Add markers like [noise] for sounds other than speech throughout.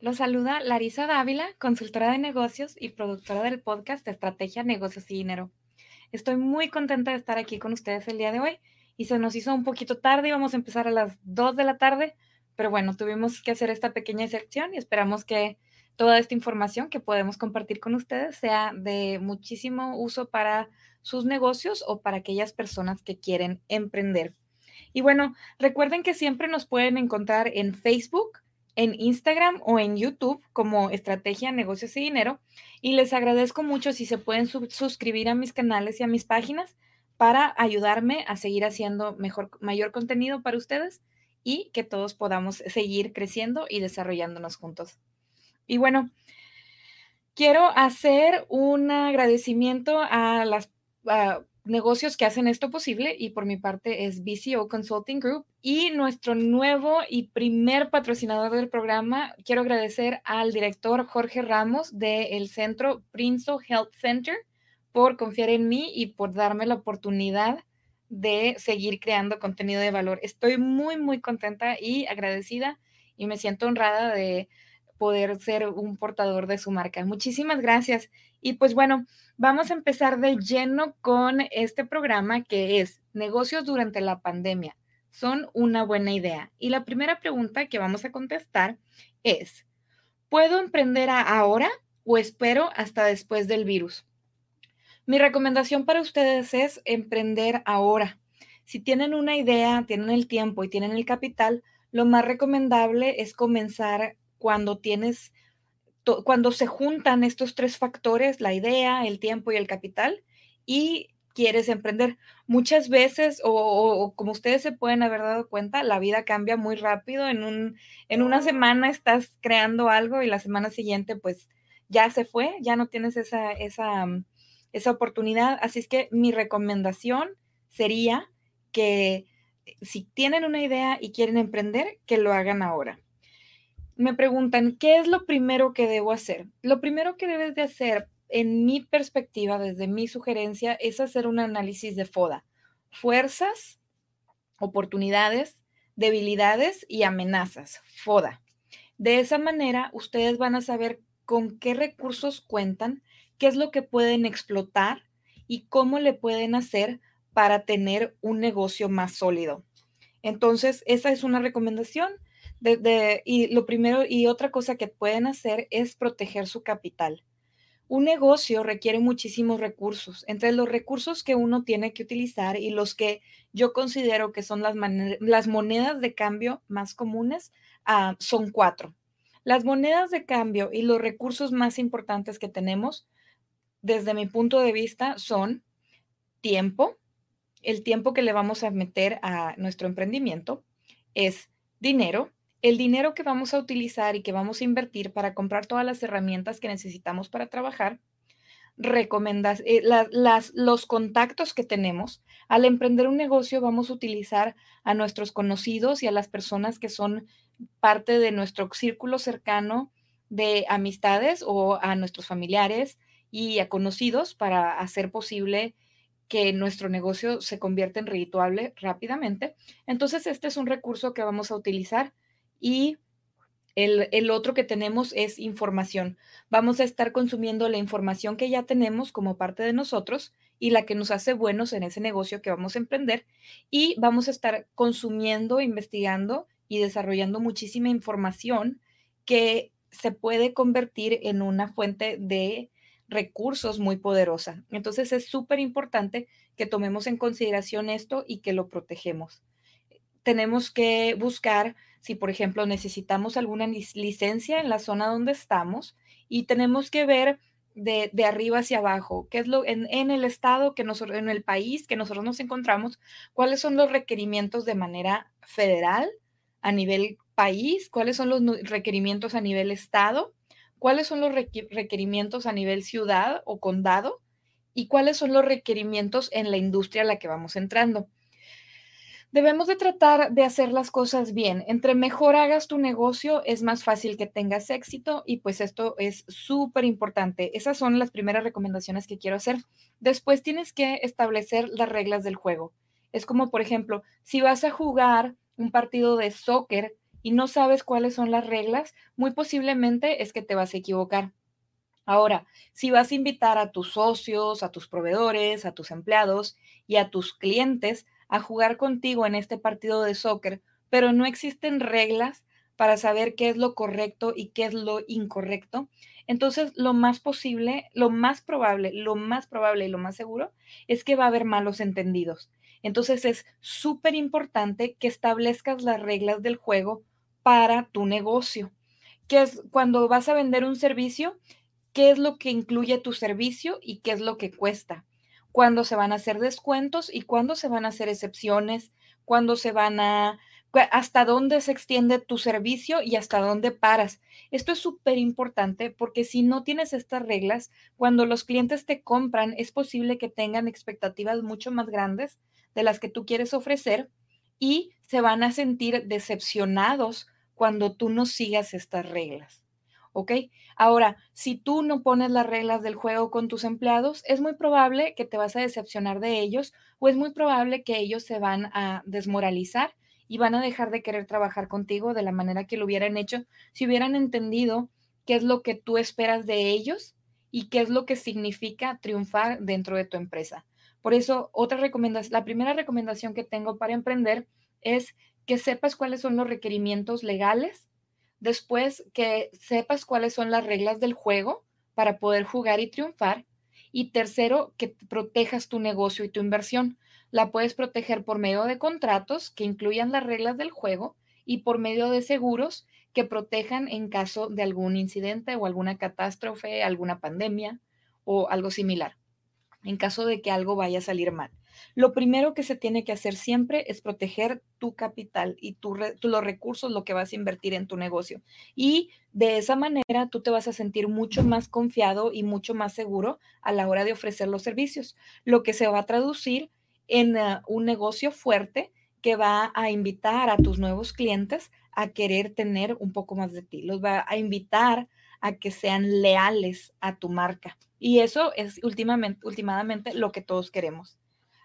Los saluda Larisa Dávila, consultora de negocios y productora del podcast Estrategia, Negocios y Dinero. Estoy muy contenta de estar aquí con ustedes el día de hoy y se nos hizo un poquito tarde, íbamos a empezar a las 2 de la tarde, pero bueno, tuvimos que hacer esta pequeña sección y esperamos que toda esta información que podemos compartir con ustedes sea de muchísimo uso para sus negocios o para aquellas personas que quieren emprender. Y bueno, recuerden que siempre nos pueden encontrar en Facebook, en Instagram o en YouTube como Estrategia, Negocios y Dinero. Y les agradezco mucho si se pueden suscribir a mis canales y a mis páginas para ayudarme a seguir haciendo mejor, mayor contenido para ustedes y que todos podamos seguir creciendo y desarrollándonos juntos. Y bueno, quiero hacer un agradecimiento a las negocios que hacen esto posible y por mi parte es BCO Consulting Group y nuestro nuevo y primer patrocinador del programa. Quiero agradecer al director Jorge Ramos del centro Princeton Health Center por confiar en mí y por darme la oportunidad de seguir creando contenido de valor. Estoy muy, muy contenta y agradecida y me siento honrada de poder ser un portador de su marca. Muchísimas gracias. Y pues bueno, vamos a empezar de lleno con este programa que es negocios durante la pandemia. Son una buena idea. Y la primera pregunta que vamos a contestar es, ¿puedo emprender ahora o espero hasta después del virus? Mi recomendación para ustedes es emprender ahora. Si tienen una idea, tienen el tiempo y tienen el capital, lo más recomendable es comenzar cuando tienes, cuando se juntan estos tres factores, la idea, el tiempo y el capital, y quieres emprender. Muchas veces, o, como ustedes se pueden haber dado cuenta, la vida cambia muy rápido. En, un, en una semana estás creando algo y la semana siguiente, pues ya se fue, ya no tienes esa, esa, esa oportunidad. Así es que mi recomendación sería que si tienen una idea y quieren emprender, que lo hagan ahora me preguntan, ¿qué es lo primero que debo hacer? Lo primero que debes de hacer, en mi perspectiva, desde mi sugerencia, es hacer un análisis de FODA. Fuerzas, oportunidades, debilidades y amenazas. FODA. De esa manera, ustedes van a saber con qué recursos cuentan, qué es lo que pueden explotar y cómo le pueden hacer para tener un negocio más sólido. Entonces, esa es una recomendación y lo primero y otra cosa que pueden hacer es proteger su capital. Un negocio requiere muchísimos recursos. Entre los recursos que uno tiene que utilizar y los que yo considero que son las, las monedas de cambio más comunes ah, son cuatro. Las monedas de cambio y los recursos más importantes que tenemos, desde mi punto de vista, son tiempo, el tiempo que le vamos a meter a nuestro emprendimiento, es dinero, el dinero que vamos a utilizar y que vamos a invertir para comprar todas las herramientas que necesitamos para trabajar, recomendas, eh, las, los contactos que tenemos. Al emprender un negocio vamos a utilizar a nuestros conocidos y a las personas que son parte de nuestro círculo cercano de amistades o a nuestros familiares y a conocidos para hacer posible que nuestro negocio se convierta en redituable rápidamente. Entonces, este es un recurso que vamos a utilizar y el, otro que tenemos es información. Vamos a estar consumiendo la información que ya tenemos como parte de nosotros y la que nos hace buenos en ese negocio que vamos a emprender. Y vamos a estar consumiendo, investigando y desarrollando muchísima información que se puede convertir en una fuente de recursos muy poderosa. Entonces es súper importante que tomemos en consideración esto y que lo protegemos. Tenemos que buscar si, por ejemplo, necesitamos alguna licencia en la zona donde estamos y tenemos que ver de, arriba hacia abajo, qué es lo en, el estado que nosotros, en el país que nosotros nos encontramos, cuáles son los requerimientos de manera federal a nivel país, cuáles son los requerimientos a nivel estado, cuáles son los requerimientos a nivel ciudad o condado y cuáles son los requerimientos en la industria a la que vamos entrando debemos de tratar de hacer las cosas bien. Entre mejor hagas tu negocio, es más fácil que tengas éxito y pues esto es súper importante. Esas son las primeras recomendaciones que quiero hacer. Después tienes que establecer las reglas del juego. Es como, por ejemplo, si vas a jugar un partido de soccer y no sabes cuáles son las reglas, muy posiblemente es que te vas a equivocar. Ahora, si vas a invitar a tus socios, a tus proveedores, a tus empleados y a tus clientes a jugar contigo en este partido de soccer, pero no existen reglas para saber qué es lo correcto y qué es lo incorrecto, entonces lo más posible, lo más probable, lo más probable y lo más seguro es que va a haber malos entendidos. Entonces es súper importante que establezcas las reglas del juego para tu negocio. Que es cuando vas a vender un servicio, qué es lo que incluye tu servicio y qué es lo que cuesta, cuándo se van a hacer descuentos y cuándo se van a hacer excepciones, cuándo se van a, hasta dónde se extiende tu servicio y hasta dónde paras. Esto es súper importante porque si no tienes estas reglas, cuando los clientes te compran, es posible que tengan expectativas mucho más grandes de las que tú quieres ofrecer y se van a sentir decepcionados cuando tú no sigas estas reglas. ¿Ok? Ahora, si tú no pones las reglas del juego con tus empleados, es muy probable que te vas a decepcionar de ellos o es muy probable que ellos se van a desmoralizar y van a dejar de querer trabajar contigo de la manera que lo hubieran hecho si hubieran entendido qué es lo que tú esperas de ellos y qué es lo que significa triunfar dentro de tu empresa. Por eso, otra recomendación, la primera recomendación que tengo para emprender es que sepas cuáles son los requerimientos legales Después, que sepas cuáles son las reglas del juego para poder jugar y triunfar. Y tercero, que protejas tu negocio y tu inversión. La puedes proteger por medio de contratos que incluyan las reglas del juego y por medio de seguros que protejan en caso de algún incidente o alguna catástrofe, alguna pandemia o algo similar, en caso de que algo vaya a salir mal. Lo primero que se tiene que hacer siempre es proteger tu capital y tu los recursos, lo que vas a invertir en tu negocio. Y de esa manera tú te vas a sentir mucho más confiado y mucho más seguro a la hora de ofrecer los servicios, lo que se va a traducir en ah, un negocio fuerte que va a invitar a tus nuevos clientes a querer tener un poco más de ti, los va a invitar a que sean leales a tu marca. Y eso es últimamente, últimamente lo que todos queremos.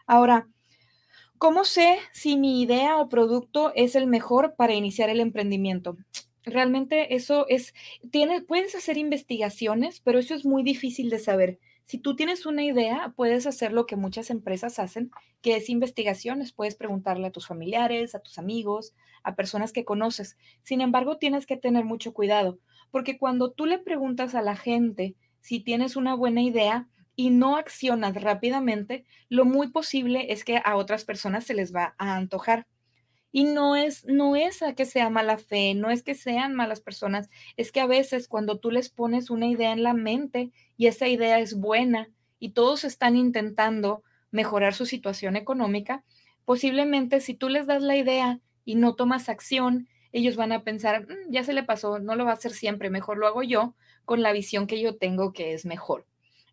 Ahora, ¿cómo sé si mi idea o producto es el mejor para iniciar el emprendimiento? Realmente eso es, puedes hacer investigaciones, pero eso es muy difícil de saber. Si tú tienes una idea, puedes hacer lo que muchas empresas hacen, que es investigaciones. Puedes preguntarle a tus familiares, a tus amigos, a personas que conoces. Sin embargo, tienes que tener mucho cuidado, porque cuando tú le preguntas a la gente si tienes una buena idea, y no accionas rápidamente, lo muy posible es que a otras personas se les va a antojar. Y no es, no es a que sea mala fe, no es que sean malas personas, es que a veces cuando tú les pones una idea en la mente y esa idea es buena y todos están intentando mejorar su situación económica, posiblemente si tú les das la idea y no tomas acción, ellos van a pensar, mm, ya se le pasó, no lo va a hacer siempre, mejor lo hago yo con la visión que yo tengo que es mejor.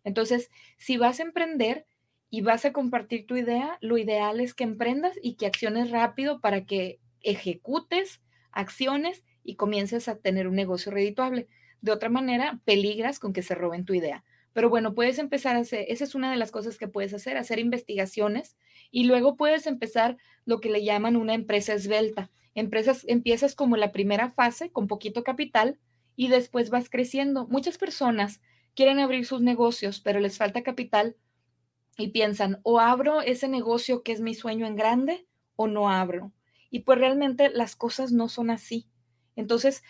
Entonces, si vas a emprender y vas a compartir tu idea, lo ideal es que emprendas y que acciones rápido para que ejecutes acciones y comiences a tener un negocio redituable. De otra manera, peligras con que se roben tu idea. Pero bueno, puedes empezar a hacer, esa es una de las cosas que puedes hacer, hacer investigaciones y luego puedes empezar lo que le llaman una empresa esbelta. Empresas, empiezas como la primera fase con poquito capital y después vas creciendo. Muchas personas quieren abrir sus negocios, pero les falta capital y piensan, o abro ese negocio que es mi sueño en grande o no abro. Y pues realmente las cosas no son así. Entonces,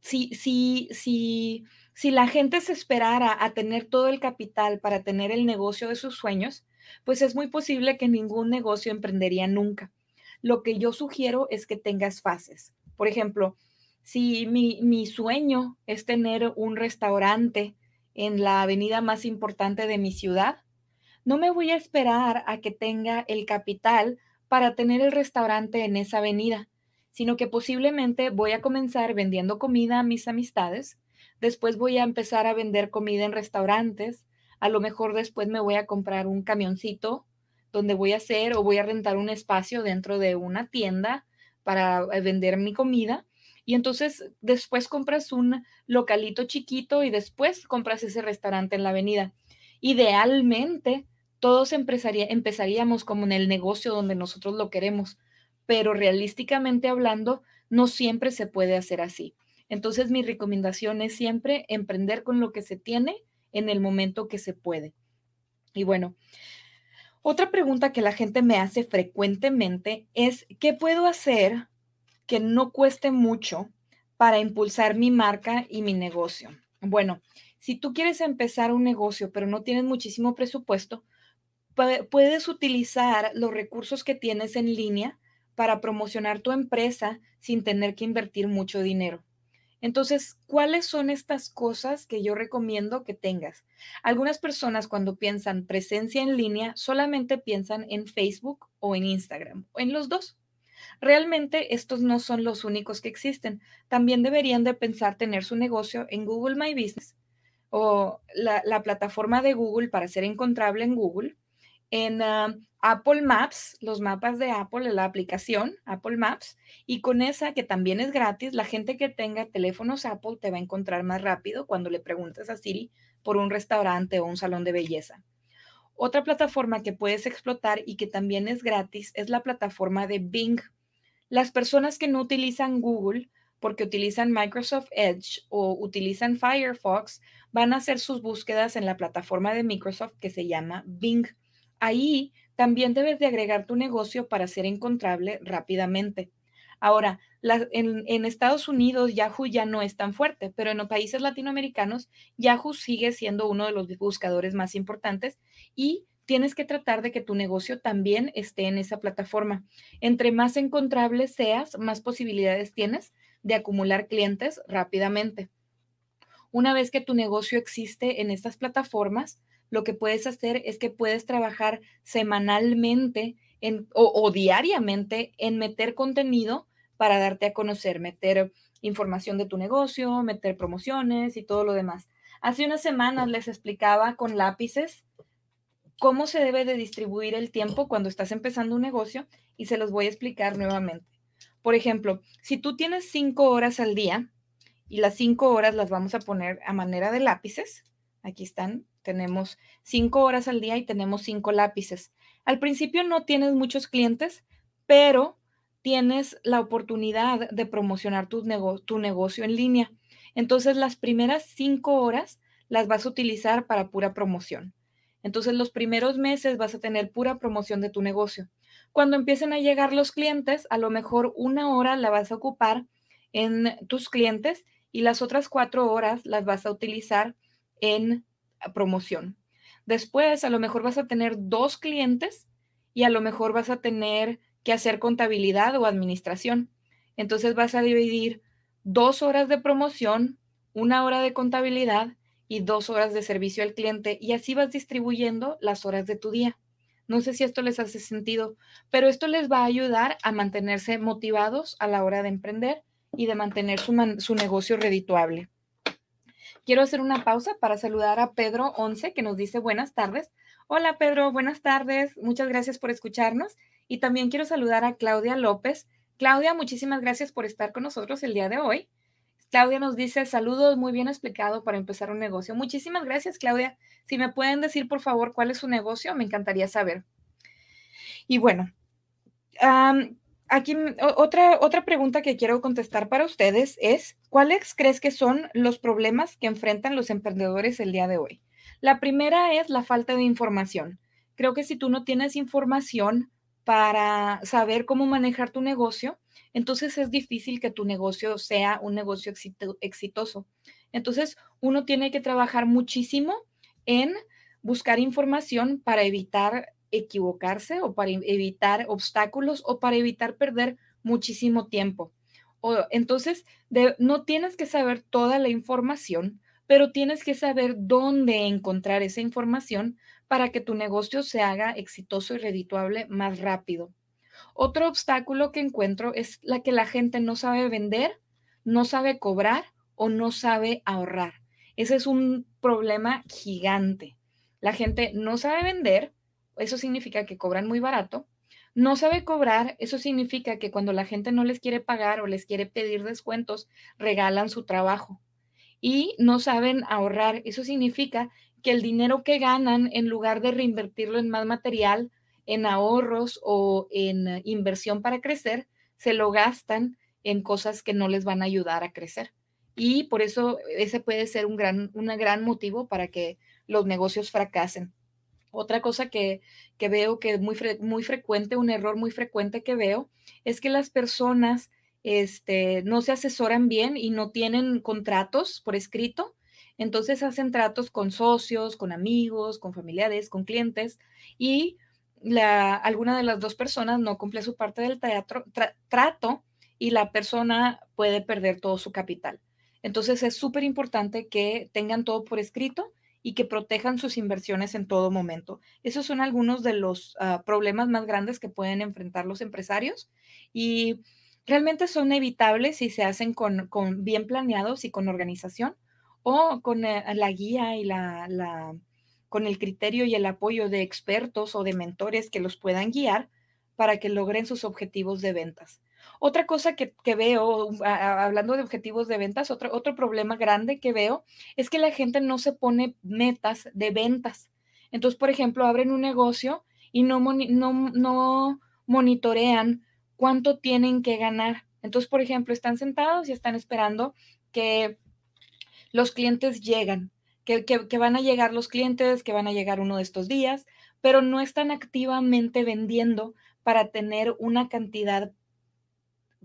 si, si, si, si la gente se esperara a tener todo el capital para tener el negocio de sus sueños, pues es muy posible que ningún negocio emprendería nunca. Lo que yo sugiero es que tengas fases. Por ejemplo, si mi, mi sueño es tener un restaurante en la avenida más importante de mi ciudad, no me voy a esperar a que tenga el capital para tener el restaurante en esa avenida, sino que posiblemente voy a comenzar vendiendo comida a mis amistades, después voy a empezar a vender comida en restaurantes, a lo mejor después me voy a comprar un camioncito donde voy a hacer o voy a rentar un espacio dentro de una tienda para eh, vender mi comida y entonces después compras un localito chiquito y después compras ese restaurante en la avenida. Idealmente, todos empezaríamos como en el negocio donde nosotros lo queremos, pero realísticamente hablando, no siempre se puede hacer así. Entonces mi recomendación es siempre emprender con lo que se tiene en el momento que se puede. Y bueno, otra pregunta que la gente me hace frecuentemente es, ¿qué puedo hacer que no cueste mucho para impulsar mi marca y mi negocio? Bueno, si tú quieres empezar un negocio pero no tienes muchísimo presupuesto, puedes utilizar los recursos que tienes en línea para promocionar tu empresa sin tener que invertir mucho dinero. Entonces, ¿cuáles son estas cosas que yo recomiendo que tengas? Algunas personas cuando piensan presencia en línea solamente piensan en Facebook o en Instagram, o en los dos. Realmente estos no son los únicos que existen. También deberían de pensar tener su negocio en Google My Business o la, plataforma de Google para ser encontrable en Google, en ah, Apple Maps, los mapas de Apple, la aplicación Apple Maps, y con esa que también es gratis, la gente que tenga teléfonos Apple te va a encontrar más rápido cuando le preguntes a Siri por un restaurante o un salón de belleza. Otra plataforma que puedes explotar y que también es gratis es la plataforma de Bing. Las personas que no utilizan Google porque utilizan Microsoft Edge o utilizan Firefox van a hacer sus búsquedas en la plataforma de Microsoft que se llama Bing. Ahí también debes de agregar tu negocio para ser encontrable rápidamente. Ahora, en, Estados Unidos Yahoo ya no es tan fuerte, pero en los países latinoamericanos Yahoo sigue siendo uno de los buscadores más importantes y tienes que tratar de que tu negocio también esté en esa plataforma. Entre más encontrable seas, más posibilidades tienes de acumular clientes rápidamente. Una vez que tu negocio existe en estas plataformas, lo que puedes hacer es que puedes trabajar semanalmente o, diariamente en meter contenido para darte a conocer, meter información de tu negocio, meter promociones y todo lo demás. Hace unas semanas les explicaba con lápices cómo se debe de distribuir el tiempo cuando estás empezando un negocio y se los voy a explicar nuevamente. Por ejemplo, si tú tienes cinco horas al día y las cinco horas las vamos a poner a manera de lápices, aquí están, tenemos cinco horas al día y tenemos cinco lápices. Al principio no tienes muchos clientes, pero tienes la oportunidad de promocionar tu, negocio en línea. Entonces, las primeras cinco horas las vas a utilizar para pura promoción. Entonces, los primeros meses vas a tener pura promoción de tu negocio. Cuando empiecen a llegar los clientes, a lo mejor una hora la vas a ocupar en tus clientes y las otras cuatro horas las vas a utilizar en promoción. Después, a lo mejor vas a tener dos clientes y a lo mejor vas a tener que hacer contabilidad o administración. Entonces vas a dividir dos horas de promoción, una hora de contabilidad y dos horas de servicio al cliente y así vas distribuyendo las horas de tu día. No sé si esto les hace sentido, pero esto les va a ayudar a mantenerse motivados a la hora de emprender y de mantener su, su negocio redituable. Quiero hacer una pausa para saludar a Pedro Once, que nos dice buenas tardes. Hola Pedro, buenas tardes. Muchas gracias por escucharnos. Y también quiero saludar a Claudia López. Claudia, muchísimas gracias por estar con nosotros el día de hoy. Claudia nos dice saludos, muy bien explicado para empezar un negocio. Muchísimas gracias, Claudia. Si me pueden decir, por favor, cuál es su negocio, me encantaría saber. Y bueno, aquí otra, otra pregunta que quiero contestar para ustedes es, ¿cuáles crees que son los problemas que enfrentan los emprendedores el día de hoy? La primera es la falta de información. Creo que si tú no tienes información para saber cómo manejar tu negocio, entonces es difícil que tu negocio sea un negocio exitoso. Entonces, uno tiene que trabajar muchísimo en buscar información para evitar equivocarse o para evitar obstáculos o para evitar perder muchísimo tiempo. O, entonces, no tienes que saber toda la información, pero tienes que saber dónde encontrar esa información para que tu negocio se haga exitoso y redituable más rápido. Otro obstáculo que encuentro es la que la gente no sabe vender, no sabe cobrar o no sabe ahorrar. Ese es un problema gigante. La gente no sabe vender, eso significa que cobran muy barato. No sabe cobrar, eso significa que cuando la gente no les quiere pagar o les quiere pedir descuentos, regalan su trabajo. Y no saben ahorrar, eso significa que el dinero que ganan, en lugar de reinvertirlo en más material, en ahorros o en inversión para crecer, se lo gastan en cosas que no les van a ayudar a crecer. Y por eso ese puede ser un gran, gran motivo para que los negocios fracasen. Otra cosa que, veo que es muy, muy frecuente, un error muy frecuente que veo, es que las personas este, no se asesoran bien y no tienen contratos por escrito. Entonces hacen tratos con socios, con amigos, con familiares, con clientes y alguna de las dos personas no cumple su parte del teatro, trato y la persona puede perder todo su capital. Entonces es súper importante que tengan todo por escrito y que protejan sus inversiones en todo momento. Esos son algunos de los ah, problemas más grandes que pueden enfrentar los empresarios y realmente son evitables si se hacen con, bien planeados y con organización o con eh, la guía y la, con el criterio y el apoyo de expertos o de mentores que los puedan guiar para que logren sus objetivos de ventas. Otra cosa que, veo, hablando de objetivos de ventas, otro, otro problema grande que veo es que la gente no se pone metas de ventas. Entonces, por ejemplo, abren un negocio y no, no, no monitorean cuánto tienen que ganar. Entonces, por ejemplo, están sentados y están esperando que los clientes llegan, que, van a llegar los clientes, que van a llegar uno de estos días, pero no están activamente vendiendo para tener una cantidad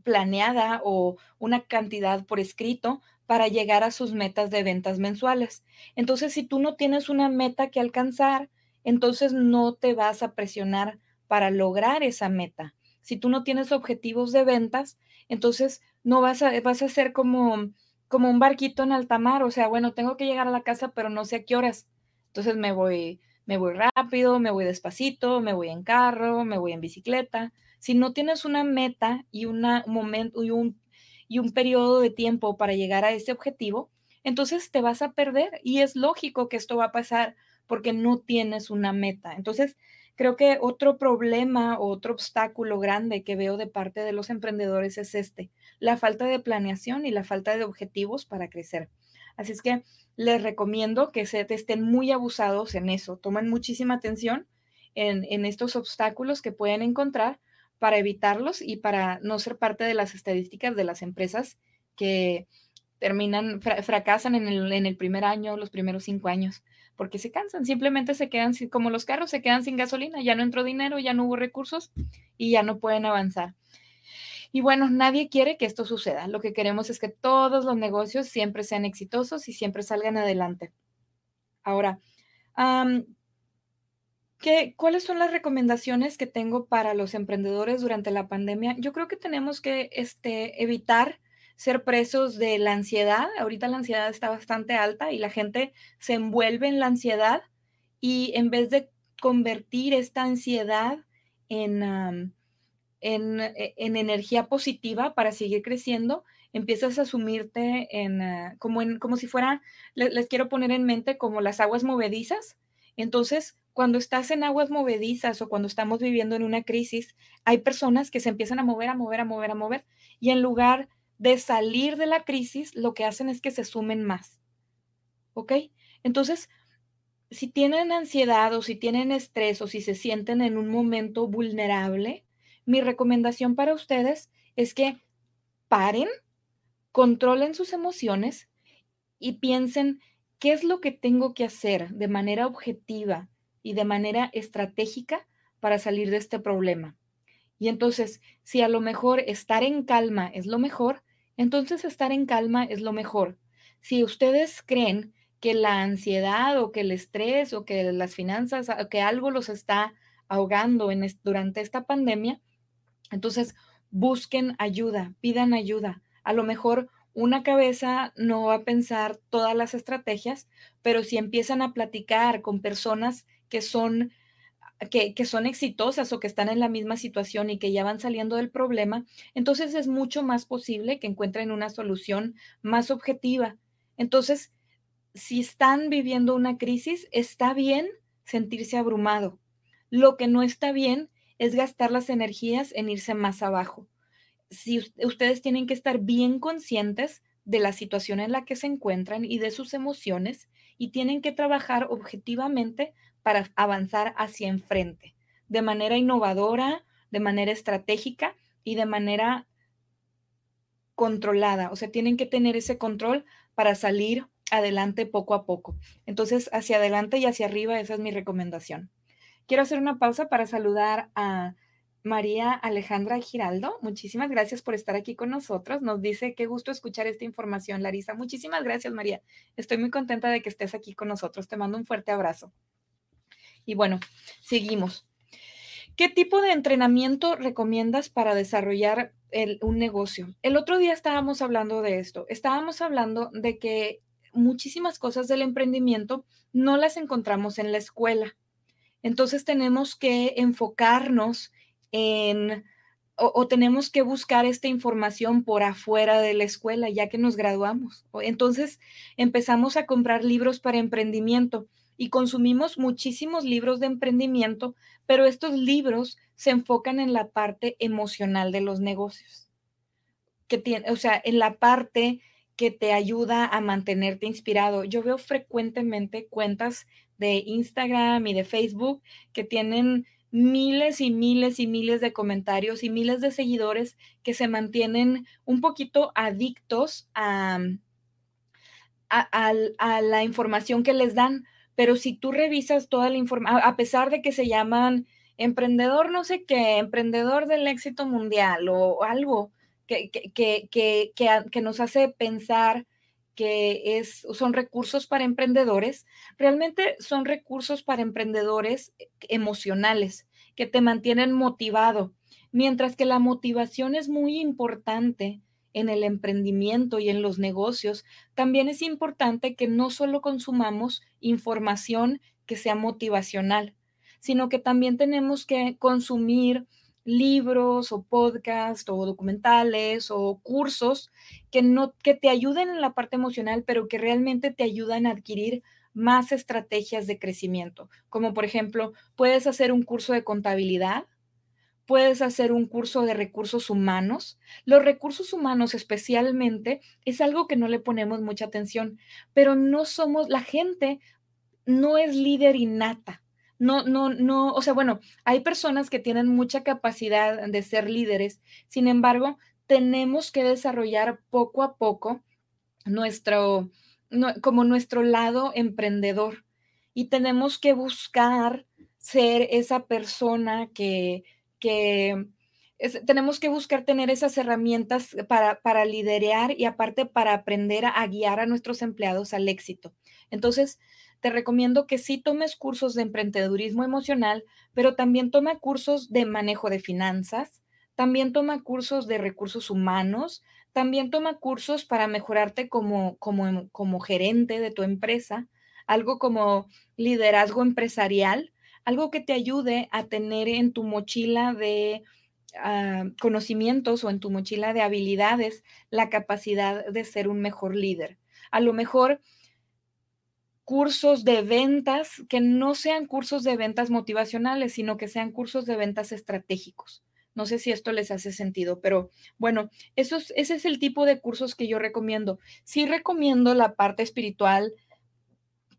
planeada o una cantidad por escrito para llegar a sus metas de ventas mensuales. Entonces, si tú no tienes una meta que alcanzar, entonces no te vas a presionar para lograr esa meta. Si tú no tienes objetivos de ventas, entonces no vas a, vas a ser como, como un barquito en alta mar. O sea, bueno, tengo que llegar a la casa, pero no sé a qué horas. Entonces me voy, me voy rápido, me voy despacito, me voy en carro, me voy en bicicleta. Si no tienes una meta y, un momento, y, un, y un periodo de tiempo para llegar a ese objetivo, entonces te vas a perder y es lógico que esto va a pasar porque no tienes una meta. Entonces, creo que otro problema o otro obstáculo grande que veo de parte de los emprendedores es este, la falta de planeación y la falta de objetivos para crecer. Así es que les recomiendo que se estén muy abusados en eso, tomen muchísima atención en, estos obstáculos que pueden encontrar para evitarlos y para no ser parte de las estadísticas de las empresas que terminan, fracasan en el primer año, los primeros cinco años, porque se cansan, simplemente se quedan, como los carros, se quedan sin gasolina, ya no entró dinero, ya no hubo recursos y ya no pueden avanzar. Y bueno, nadie quiere que esto suceda. Lo que queremos es que todos los negocios siempre sean exitosos y siempre salgan adelante. Ahora, ¿Cuáles son las recomendaciones que tengo para los emprendedores durante la pandemia? Yo creo que tenemos que este, evitar ser presos de la ansiedad. Ahorita la ansiedad está bastante alta y la gente se envuelve en la ansiedad y en vez de convertir esta ansiedad en, en, e, en, energía positiva para seguir creciendo, empiezas a sumirte en, ah, como, en como si fuera, les quiero poner en mente como las aguas movedizas. Entonces, cuando estás en aguas movedizas o cuando estamos viviendo en una crisis, hay personas que se empiezan a mover, a mover, a mover, a mover, y en lugar de salir de la crisis, lo que hacen es que se sumen más. ¿Ok? Entonces, si tienen ansiedad o si tienen estrés o si se sienten en un momento vulnerable, mi recomendación para ustedes es que paren, controlen sus emociones y piensen qué es lo que tengo que hacer de manera objetiva y de manera estratégica para salir de este problema. Y entonces, si a lo mejor estar en calma es lo mejor, entonces estar en calma es lo mejor. Si ustedes creen que la ansiedad o que el estrés o que las finanzas, o que algo los está ahogando durante esta pandemia, entonces busquen ayuda, pidan ayuda. A lo mejor una cabeza no va a pensar todas las estrategias, pero si empiezan a platicar con personas que son, que, son exitosas o que están en la misma situación y que ya van saliendo del problema, entonces es mucho más posible que encuentren una solución más objetiva. Entonces, si están viviendo una crisis, está bien sentirse abrumado. Lo que no está bien es gastar las energías en irse más abajo. Si ustedes tienen que estar bien conscientes de la situación en la que se encuentran y de sus emociones y tienen que trabajar objetivamente para avanzar hacia enfrente, de manera innovadora, de manera estratégica y de manera controlada, o sea, tienen que tener ese control para salir adelante poco a poco. Entonces, hacia adelante y hacia arriba, esa es mi recomendación. Quiero hacer una pausa para saludar a María Alejandra Giraldo. Muchísimas gracias por estar aquí con nosotros. Nos dice qué gusto escuchar esta información, Larisa. Muchísimas gracias, María. Estoy muy contenta de que estés aquí con nosotros. Te mando un fuerte abrazo. Y bueno, seguimos. ¿Qué tipo de entrenamiento recomiendas para desarrollar un negocio? El otro día estábamos hablando de esto. Estábamos hablando de que muchísimas cosas del emprendimiento no las encontramos en la escuela. Entonces tenemos que enfocarnos en o, tenemos que buscar esta información por afuera de la escuela ya que nos graduamos. Entonces empezamos a comprar libros para emprendimiento y consumimos muchísimos libros de emprendimiento, pero estos libros se enfocan en la parte emocional de los negocios. Que tiene, o sea, en la parte que te ayuda a mantenerte inspirado. Yo veo frecuentemente cuentas de Instagram y de Facebook que tienen miles y miles y miles de comentarios y miles de seguidores que se mantienen un poquito adictos a, a, la información que les dan. Pero si tú revisas toda la información, a pesar de que se llaman emprendedor no sé qué, emprendedor del éxito mundial o algo que, que, que, que nos hace pensar que es, son recursos para emprendedores, realmente son recursos para emprendedores emocionales que te mantienen motivado, mientras que la motivación es muy importante en el emprendimiento y en los negocios, también es importante que no solo consumamos información que sea motivacional, sino que también tenemos que consumir libros o podcasts o documentales o cursos que no que te ayuden en la parte emocional, pero que realmente te ayudan a adquirir más estrategias de crecimiento, como por ejemplo, puedes hacer un curso de contabilidad, puedes hacer un curso de recursos humanos. Los recursos humanos especialmente es algo que no le ponemos mucha atención, pero no somos, la gente no es líder innata no, no, no, o sea, bueno, hay personas que tienen mucha capacidad de ser líderes, sin embargo, tenemos que desarrollar poco a poco nuestro, como nuestro lado emprendedor y tenemos que buscar ser esa persona que, que tenemos que buscar tener esas herramientas para, para liderear y aparte para aprender a guiar a nuestros empleados al éxito. Entonces, te recomiendo que sí tomes cursos de emprendedurismo emocional, pero también toma cursos de manejo de finanzas, también toma cursos de recursos humanos, también toma cursos para mejorarte como, como, como gerente de tu empresa, algo como liderazgo empresarial, algo que te ayude a tener en tu mochila de ah, conocimientos o en tu mochila de habilidades la capacidad de ser un mejor líder. A lo mejor cursos de ventas que no sean cursos de ventas motivacionales, sino que sean cursos de ventas estratégicos. No sé si esto les hace sentido, pero bueno, ese es el tipo de cursos que yo recomiendo. Sí recomiendo la parte espiritual.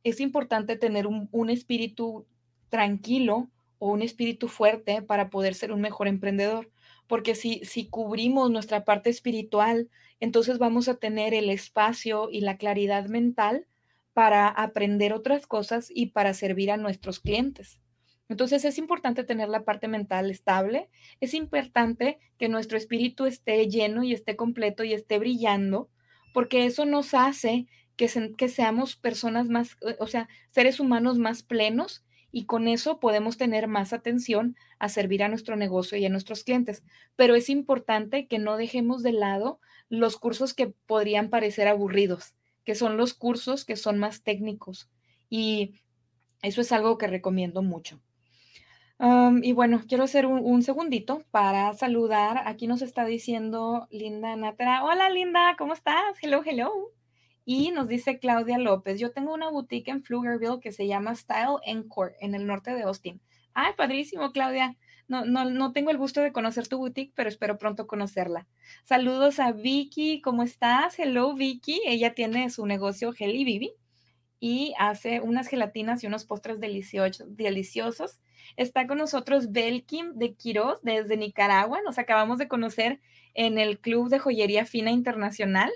Es importante tener un, un espíritu tranquilo o un espíritu fuerte para poder ser un mejor emprendedor. Porque si, si cubrimos nuestra parte espiritual, entonces vamos a tener el espacio y la claridad mental para aprender otras cosas y para servir a nuestros clientes. Entonces es importante tener la parte mental estable, es importante que nuestro espíritu esté lleno y esté completo y esté brillando, porque eso nos hace que, que seamos personas más, o sea, seres humanos más plenos y con eso podemos tener más atención a servir a nuestro negocio y a nuestros clientes. Pero es importante que no dejemos de lado los cursos que podrían parecer aburridos que son los cursos que son más técnicos. Y eso es algo que recomiendo mucho. y bueno, quiero hacer un, segundito para saludar. Aquí nos está diciendo Linda Natera. Hola Linda, ¿cómo estás? Hello, hello. Y nos dice Claudia López, yo tengo una boutique en Pflugerville que se llama Style Encore en el norte de Austin. Ay, padrísimo, Claudia. No, no, no tengo el gusto de conocer tu boutique, pero espero pronto conocerla. Saludos a Vicky, ¿cómo estás? Hello, Vicky. Ella tiene su negocio Helly Bibi. y hace unas gelatinas y unos postres deliciosos. Está con nosotros Belkim de Quiroz desde Nicaragua. Nos acabamos de conocer en el Club de Joyería Fina Internacional.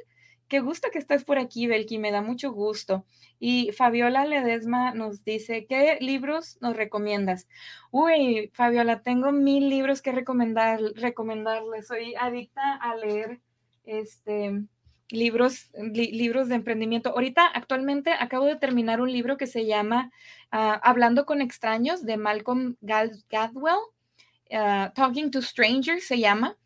Qué gusto que estés por aquí, Belki, me da mucho gusto. Y Fabiola Ledesma nos dice, ¿qué libros nos recomiendas? Uy, Fabiola, tengo mil libros que recomendar, recomendarles. Soy adicta a leer este, libros, libros de emprendimiento. Ahorita, actualmente, acabo de terminar un libro que se llama ah, Hablando con extraños de Malcolm Gadwell. Ah, Talking to Strangers se llama.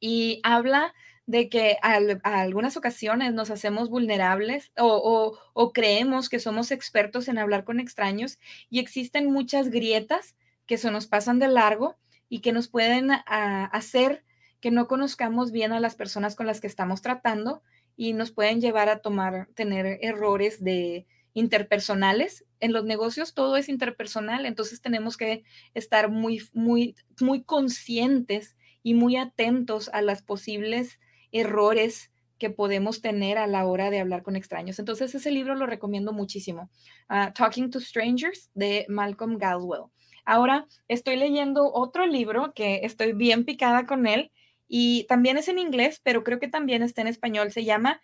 Y habla de que a, algunas ocasiones nos hacemos vulnerables o, creemos que somos expertos en hablar con extraños y existen muchas grietas que se nos pasan de largo y que nos pueden hacer que no conozcamos bien a las personas con las que estamos tratando y nos pueden llevar a tomar, tener errores de interpersonales. En los negocios todo es interpersonal, entonces tenemos que estar muy, muy, muy conscientes y muy atentos a las posibles errores que podemos tener a la hora de hablar con extraños. Entonces, ese libro lo recomiendo muchísimo. Ah, Talking to Strangers de Malcolm Gladwell. Ahora estoy leyendo otro libro que estoy bien picada con él y también es en inglés, pero creo que también está en español. Se llama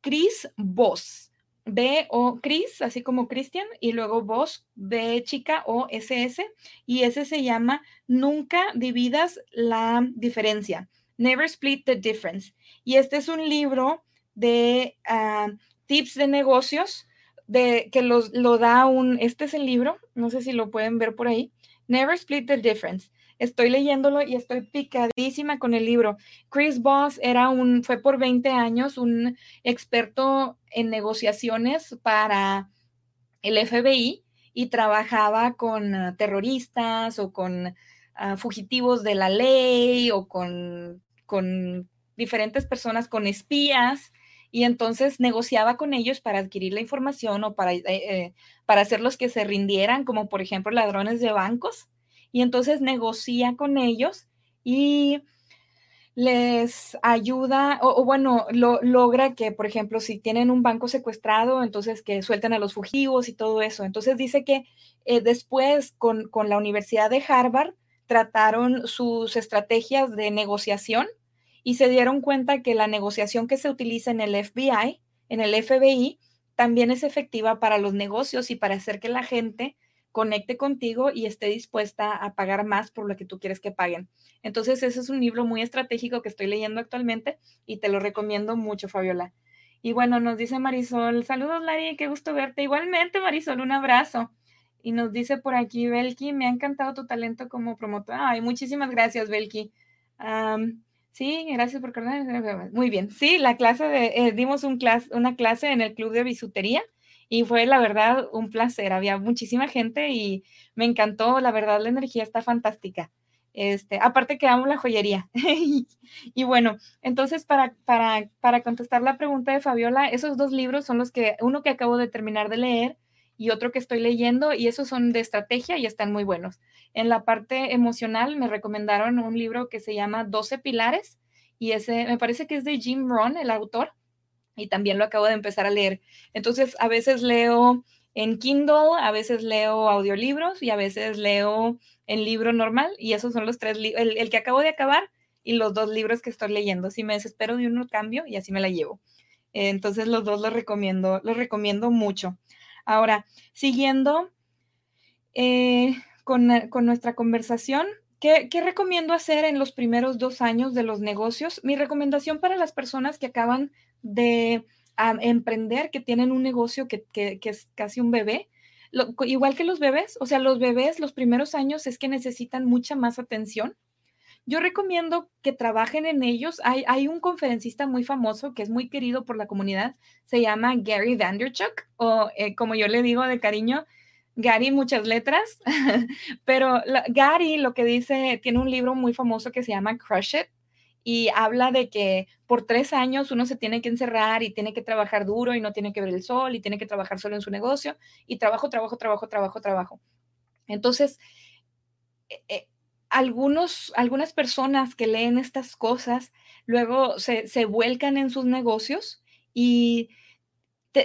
Chris Voss. B o Chris, así como Christian, y luego Voss, B chica o SS, y ese se llama Nunca dividas la diferencia. Never Split the Difference. Y este es un libro de ah, tips de negocios de, que los, lo da un, este es el libro, no sé si lo pueden ver por ahí, Never Split the Difference. Estoy leyéndolo y estoy picadísima con el libro. Chris Voss era un, fue por 20 años un experto en negociaciones para el FBI y trabajaba con ah, terroristas o con fugitivos de la ley o con con diferentes personas, con espías, y entonces negociaba con ellos para adquirir la información o para, eh, eh, para hacerlos que se rindieran, como por ejemplo ladrones de bancos, y entonces negocia con ellos y les ayuda, o, bueno, lo, logra que, por ejemplo, si tienen un banco secuestrado, entonces que suelten a los fugitivos y todo eso. Entonces dice que eh, después con, con la Universidad de Harvard trataron sus estrategias de negociación y se dieron cuenta que la negociación que se utiliza en el FBI, en el FBI, también es efectiva para los negocios y para hacer que la gente conecte contigo y esté dispuesta a pagar más por lo que tú quieres que paguen. Entonces, ese es un libro muy estratégico que estoy leyendo actualmente y te lo recomiendo mucho, Fabiola. Y bueno, nos dice Marisol, saludos Lari, qué gusto verte. Igualmente, Marisol, un abrazo. Y nos dice por aquí, Belki, me ha encantado tu talento como promotora. Ay, muchísimas gracias, Belki. sí, gracias por. Muy bien. Sí, la clase de, eh, dimos un una clase en el club de bisutería y fue la verdad un placer. Había muchísima gente y me encantó. La verdad, la energía está fantástica. Este, aparte que amo la joyería. [laughs] y, bueno, entonces para, para, para contestar la pregunta de Fabiola, esos dos libros son los que, uno que acabo de terminar de leer y otro que estoy leyendo y esos son de estrategia y están muy buenos. En la parte emocional me recomendaron un libro que se llama 12 pilares y ese me parece que es de Jim Rohn, el autor, y también lo acabo de empezar a leer. Entonces, a veces leo en Kindle, a veces leo audiolibros y a veces leo en libro normal y esos son los tres, el, el que acabo de acabar y los dos libros que estoy leyendo. Si me desespero de uno, cambio y así me la llevo. Entonces, los dos los recomiendo, los recomiendo mucho. Ahora, siguiendo eh, con, nuestra conversación, ¿qué, recomiendo hacer en los primeros dos años de los negocios? Mi recomendación para las personas que acaban de emprender, que tienen un negocio que, es casi un bebé, igual que los bebés, o sea, los bebés los primeros años es que necesitan mucha más atención yo recomiendo que trabajen en ellos. Hay, un conferencista muy famoso que es muy querido por la comunidad, se llama Gary Vanderchuk, o eh, como yo le digo de cariño, Gary muchas letras, [laughs] pero Gary lo que dice, tiene un libro muy famoso que se llama Crush It y habla de que por tres años uno se tiene que encerrar y tiene que trabajar duro y no tiene que ver el sol y tiene que trabajar solo en su negocio y trabajo, trabajo, trabajo, trabajo, trabajo. Entonces, eh, eh, algunos, algunas personas que leen estas cosas luego se, vuelcan en sus negocios y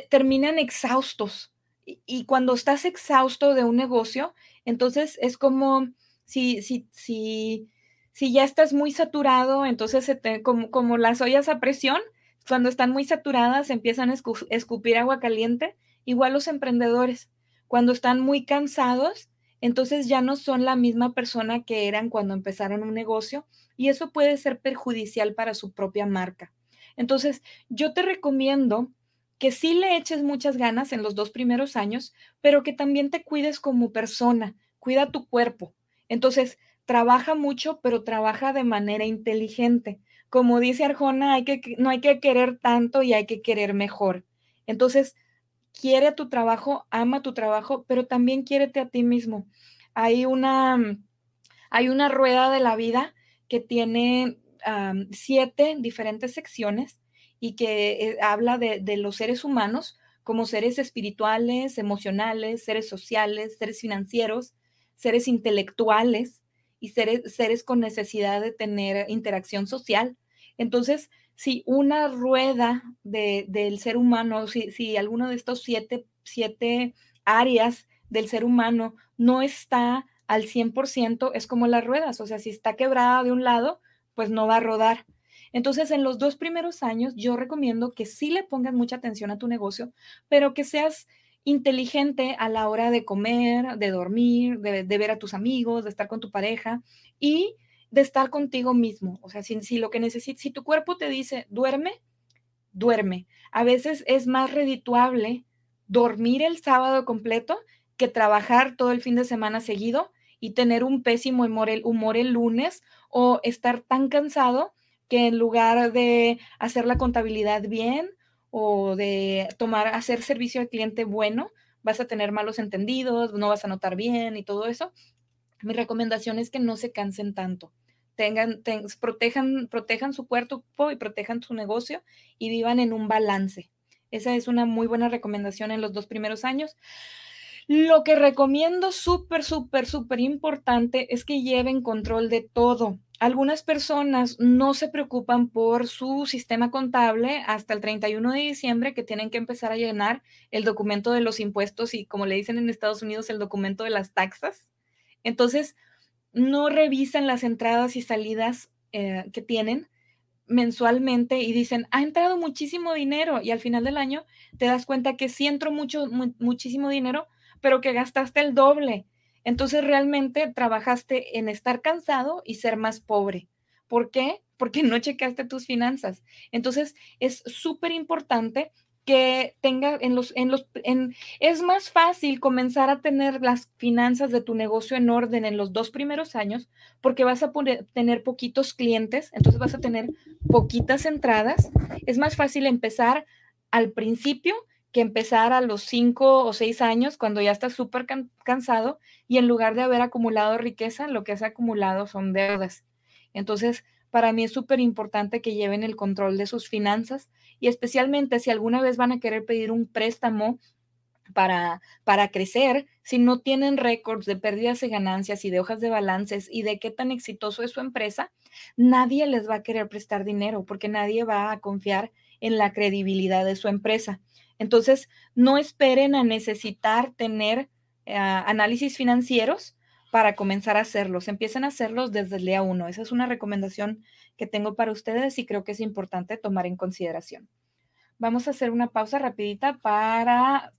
terminan exhaustos. Y, cuando estás exhausto de un negocio, entonces es como si, si, si, si ya estás muy saturado, entonces como, como las ollas a presión, cuando están muy saturadas empiezan a escupir agua caliente. Igual los emprendedores, cuando están muy cansados, entonces ya no son la misma persona que eran cuando empezaron un negocio y eso puede ser perjudicial para su propia marca. Entonces, yo te recomiendo que sí le eches muchas ganas en los dos primeros años, pero que también te cuides como persona, cuida tu cuerpo. Entonces, trabaja mucho, pero trabaja de manera inteligente. Como dice Arjona, hay que, no hay que querer tanto y hay que querer mejor. Entonces, quiere tu trabajo, ama tu trabajo, pero también quiérete a ti mismo. Hay una, mm, hay una rueda de la vida que tiene siete diferentes secciones y que eh, habla de, de los seres humanos como seres espirituales, emocionales, seres sociales, seres financieros, seres intelectuales y seres, seres con necesidad de tener interacción social. Entonces, si una rueda del ser humano, si, si alguno de estos siete, siete áreas del ser humano no está al 100%, es como las ruedas, o sea, si está quebrada de un lado, pues no va a rodar. Entonces, en los dos primeros años, yo recomiendo que sí le pongas mucha atención a tu negocio, pero que seas inteligente a la hora de comer, de dormir, de, de ver a tus amigos, de estar con tu pareja y de estar contigo mismo. O sea, si, lo que necesitas, si tu cuerpo te dice duerme, duerme. A veces es más redituable dormir el sábado completo que trabajar todo el fin de semana seguido y tener un pésimo humor el, humor el lunes o estar tan cansado que en lugar de hacer la contabilidad bien o de tomar, hacer servicio al cliente bueno, vas a tener malos entendidos, no vas a notar bien y todo eso. Mi recomendación es que no se cansen tanto. Tengan, protejan, protejan su cuerpo y protejan su negocio y vivan en un balance. Esa es una muy buena recomendación en los dos primeros años. Lo que recomiendo súper, súper, súper importante es que lleven control de todo. Algunas personas no se preocupan por su sistema contable hasta el 31 de diciembre que tienen que empezar a llenar el documento de los impuestos y como le dicen en Estados Unidos, el documento de las taxas. Entonces, no revisan las entradas y salidas eh, que tienen mensualmente y dicen, ha entrado muchísimo dinero y al final del año te das cuenta que sí entró mucho, muchísimo dinero, pero que gastaste el doble. Entonces realmente trabajaste en estar cansado y ser más pobre. ¿Por qué? Porque no checaste tus finanzas. Entonces es súper importante que tenga en los, en los, en, es más fácil comenzar a tener las finanzas de tu negocio en orden en los dos primeros años porque vas a poner, tener poquitos clientes, entonces vas a tener poquitas entradas. Es más fácil empezar al principio que empezar a los cinco o seis años cuando ya estás súper cansado y en lugar de haber acumulado riqueza, lo que has acumulado son deudas. Entonces, para mí es súper importante que lleven el control de sus finanzas y especialmente si alguna vez van a querer pedir un préstamo para, para crecer, si no tienen récords de pérdidas y ganancias y de hojas de balances y de qué tan exitoso es su empresa, nadie les va a querer prestar dinero porque nadie va a confiar en la credibilidad de su empresa. Entonces, no esperen a necesitar tener eh, análisis financieros para comenzar a hacerlos. Empiecen a hacerlos desde el día uno. Esa es una recomendación que tengo para ustedes y creo que es importante tomar en consideración. Vamos a hacer una pausa rapidita para,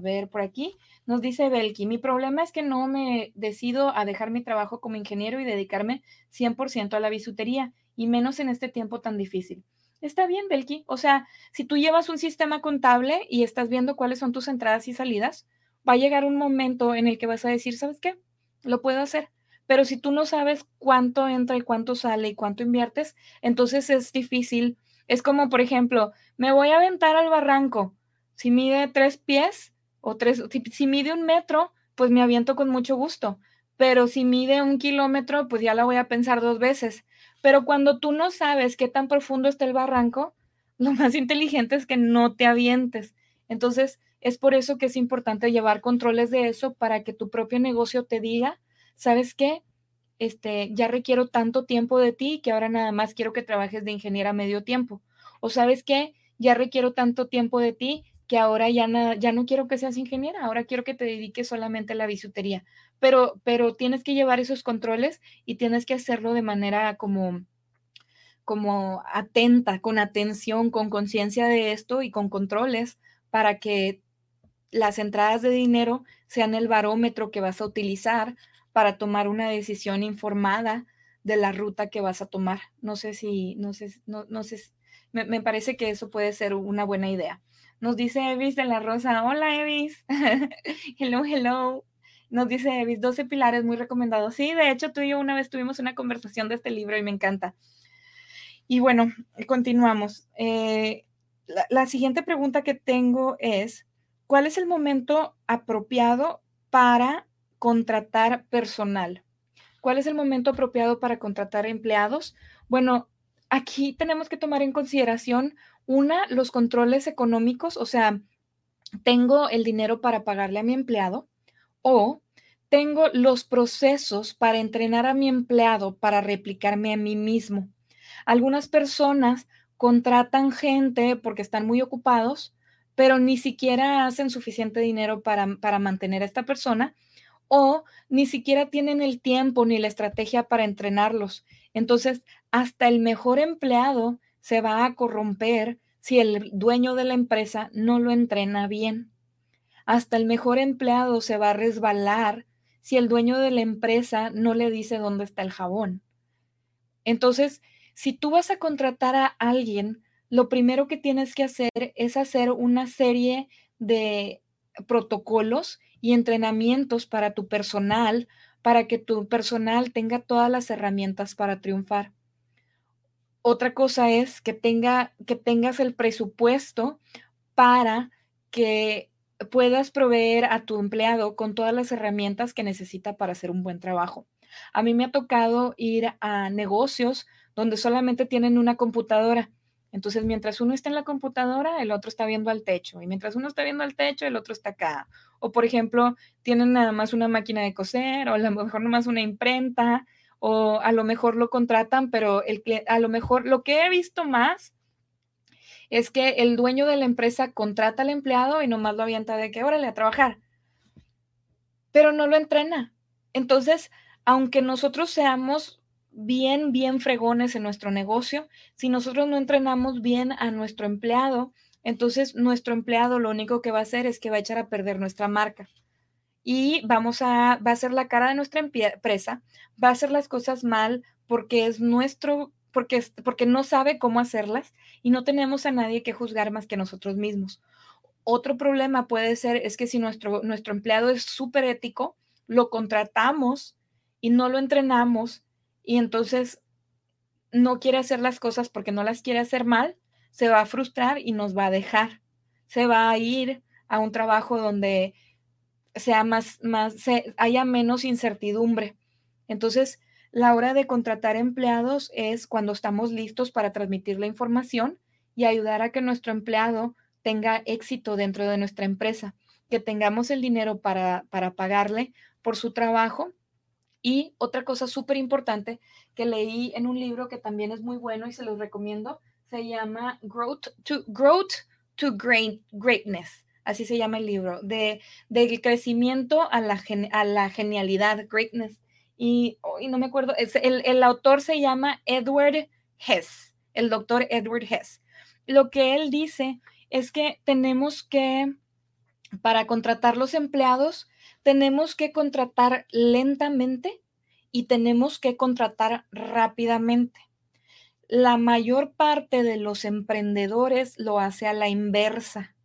ver, por aquí. Nos dice Belki, mi problema es que no me decido a dejar mi trabajo como ingeniero y dedicarme 100% a la bisutería, y menos en este tiempo tan difícil. Está bien, Belki. O sea, si tú llevas un sistema contable y estás viendo cuáles son tus entradas y salidas, va a llegar un momento en el que vas a decir, ¿sabes qué? Lo puedo hacer. Pero si tú no sabes cuánto entra y cuánto sale y cuánto inviertes, entonces es difícil. Es como, por ejemplo, me voy a aventar al barranco. Si mide tres pies o tres, si, mide un metro, pues me aviento con mucho gusto. Pero si mide un kilómetro, pues ya la voy a pensar dos veces. Pero cuando tú no sabes qué tan profundo está el barranco, [laughs] lo más inteligente es que no te avientes. Entonces, es por eso que es importante llevar controles de eso para que tu propio negocio te diga, ¿sabes qué? Este, ya requiero tanto tiempo de ti que ahora nada más quiero que trabajes de ingeniera medio tiempo. O sabes qué? Ya requiero tanto tiempo de ti que ahora ya, ya no quiero que seas ingeniera, ahora quiero que te dediques solamente a la bisutería. Pero, pero tienes que llevar esos controles y tienes que hacerlo de manera como, como atenta, con atención, con conciencia de esto y con controles para que las entradas de dinero sean el barómetro que vas a utilizar para tomar una decisión informada de la ruta que vas a tomar. No sé si, no sé, no, no sé, me, me, parece que eso puede ser una buena idea. Nos dice Evis de la Rosa, hola Evis, [laughs] hello, hello. Nos dice Evis, 12 pilares muy recomendados. Sí, de hecho tú y yo una vez tuvimos una conversación de este libro y me encanta. Y bueno, continuamos. Eh, la, la siguiente pregunta que tengo es, ¿cuál es el momento apropiado para contratar personal? ¿Cuál es el momento apropiado para contratar empleados? Bueno, aquí tenemos que tomar en consideración, una, los controles económicos, o sea, tengo el dinero para pagarle a mi empleado o tengo los procesos para entrenar a mi empleado para replicarme a mí mismo. Algunas personas contratan gente porque están muy ocupados, pero ni siquiera hacen suficiente dinero para, para mantener a esta persona o ni siquiera tienen el tiempo ni la estrategia para entrenarlos. Entonces, hasta el mejor empleado se va a corromper si el dueño de la empresa no lo entrena bien. Hasta el mejor empleado se va a resbalar si el dueño de la empresa no le dice dónde está el jabón. Entonces, si tú vas a contratar a alguien, lo primero que tienes que hacer es hacer una serie de protocolos y entrenamientos para tu personal, para que tu personal tenga todas las herramientas para triunfar. Otra cosa es que, tenga, que tengas el presupuesto para que puedas proveer a tu empleado con todas las herramientas que necesita para hacer un buen trabajo. A mí me ha tocado ir a negocios donde solamente tienen una computadora entonces, mientras uno está en la computadora, el otro está viendo al techo. Y mientras uno está viendo al techo, el otro está acá. O, por ejemplo, tienen nada más una máquina de coser, o a lo mejor nada más una imprenta, o a lo mejor lo contratan, pero el, a lo mejor lo que he visto más es que el dueño de la empresa contrata al empleado y nomás lo avienta de que órale a trabajar, pero no lo entrena. Entonces, aunque nosotros seamos bien, bien fregones en nuestro negocio, si nosotros no entrenamos bien a nuestro empleado, entonces nuestro empleado lo único que va a hacer es que va a echar a perder nuestra marca. Y vamos a, va a ser la cara de nuestra empresa, va a hacer las cosas mal porque es nuestro, porque, porque no sabe cómo hacerlas y no tenemos a nadie que juzgar más que nosotros mismos. Otro problema puede ser es que si nuestro, nuestro empleado es súper ético, lo contratamos y no lo entrenamos y entonces no quiere hacer las cosas porque no las quiere hacer mal, se va a frustrar y nos va a dejar. Se va a ir a un trabajo donde sea más, más, haya menos incertidumbre. Entonces, la hora de contratar empleados es cuando estamos listos para transmitir la información y ayudar a que nuestro empleado tenga éxito dentro de nuestra empresa, que tengamos el dinero para, para pagarle por su trabajo y otra cosa súper importante que leí en un libro que también es muy bueno y se los recomiendo, se llama Growth to, Growth to Great, Greatness. Así se llama el libro, de, del crecimiento a la, a la genialidad, greatness. Y, y no me acuerdo, el, el autor se llama Edward Hess, el doctor Edward Hess. Lo que él dice es que tenemos que, para contratar los empleados, tenemos que contratar lentamente y tenemos que contratar rápidamente. La mayor parte de los emprendedores lo hace a la inversa.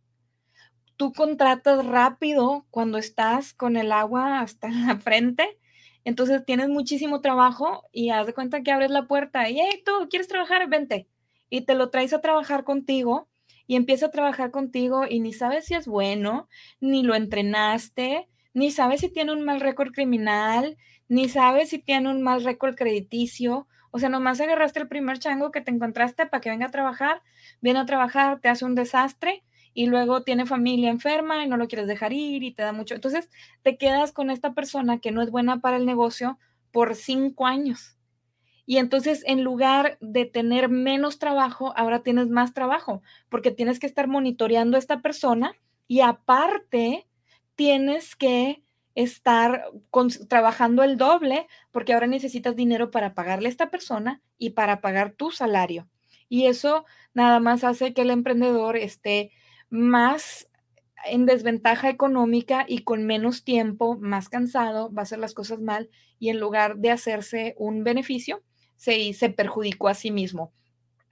Tú contratas rápido cuando estás con el agua hasta [laughs] la frente, entonces tienes muchísimo trabajo y haz de cuenta que abres la puerta y, hey, tú, ¿quieres trabajar? Vente. Y te lo traes a trabajar contigo y empieza a trabajar contigo y ni sabes si es bueno, ni lo entrenaste, ni sabe si tiene un mal récord criminal, ni sabe si tiene un mal récord crediticio. O sea, nomás agarraste el primer chango que te encontraste para que venga a trabajar, viene a trabajar, te hace un desastre y luego tiene familia enferma y no lo quieres dejar ir y te da mucho. Entonces, te quedas con esta persona que no es buena para el negocio por cinco años. Y entonces, en lugar de tener menos trabajo, ahora tienes más trabajo, porque tienes que estar monitoreando a esta persona y aparte tienes que estar trabajando el doble, porque ahora necesitas dinero para pagarle a esta persona y para pagar tu salario. Y eso nada más hace que el emprendedor esté más en desventaja económica y con menos tiempo, más cansado, va a hacer las cosas mal y en lugar de hacerse un beneficio, se, se perjudicó a sí mismo.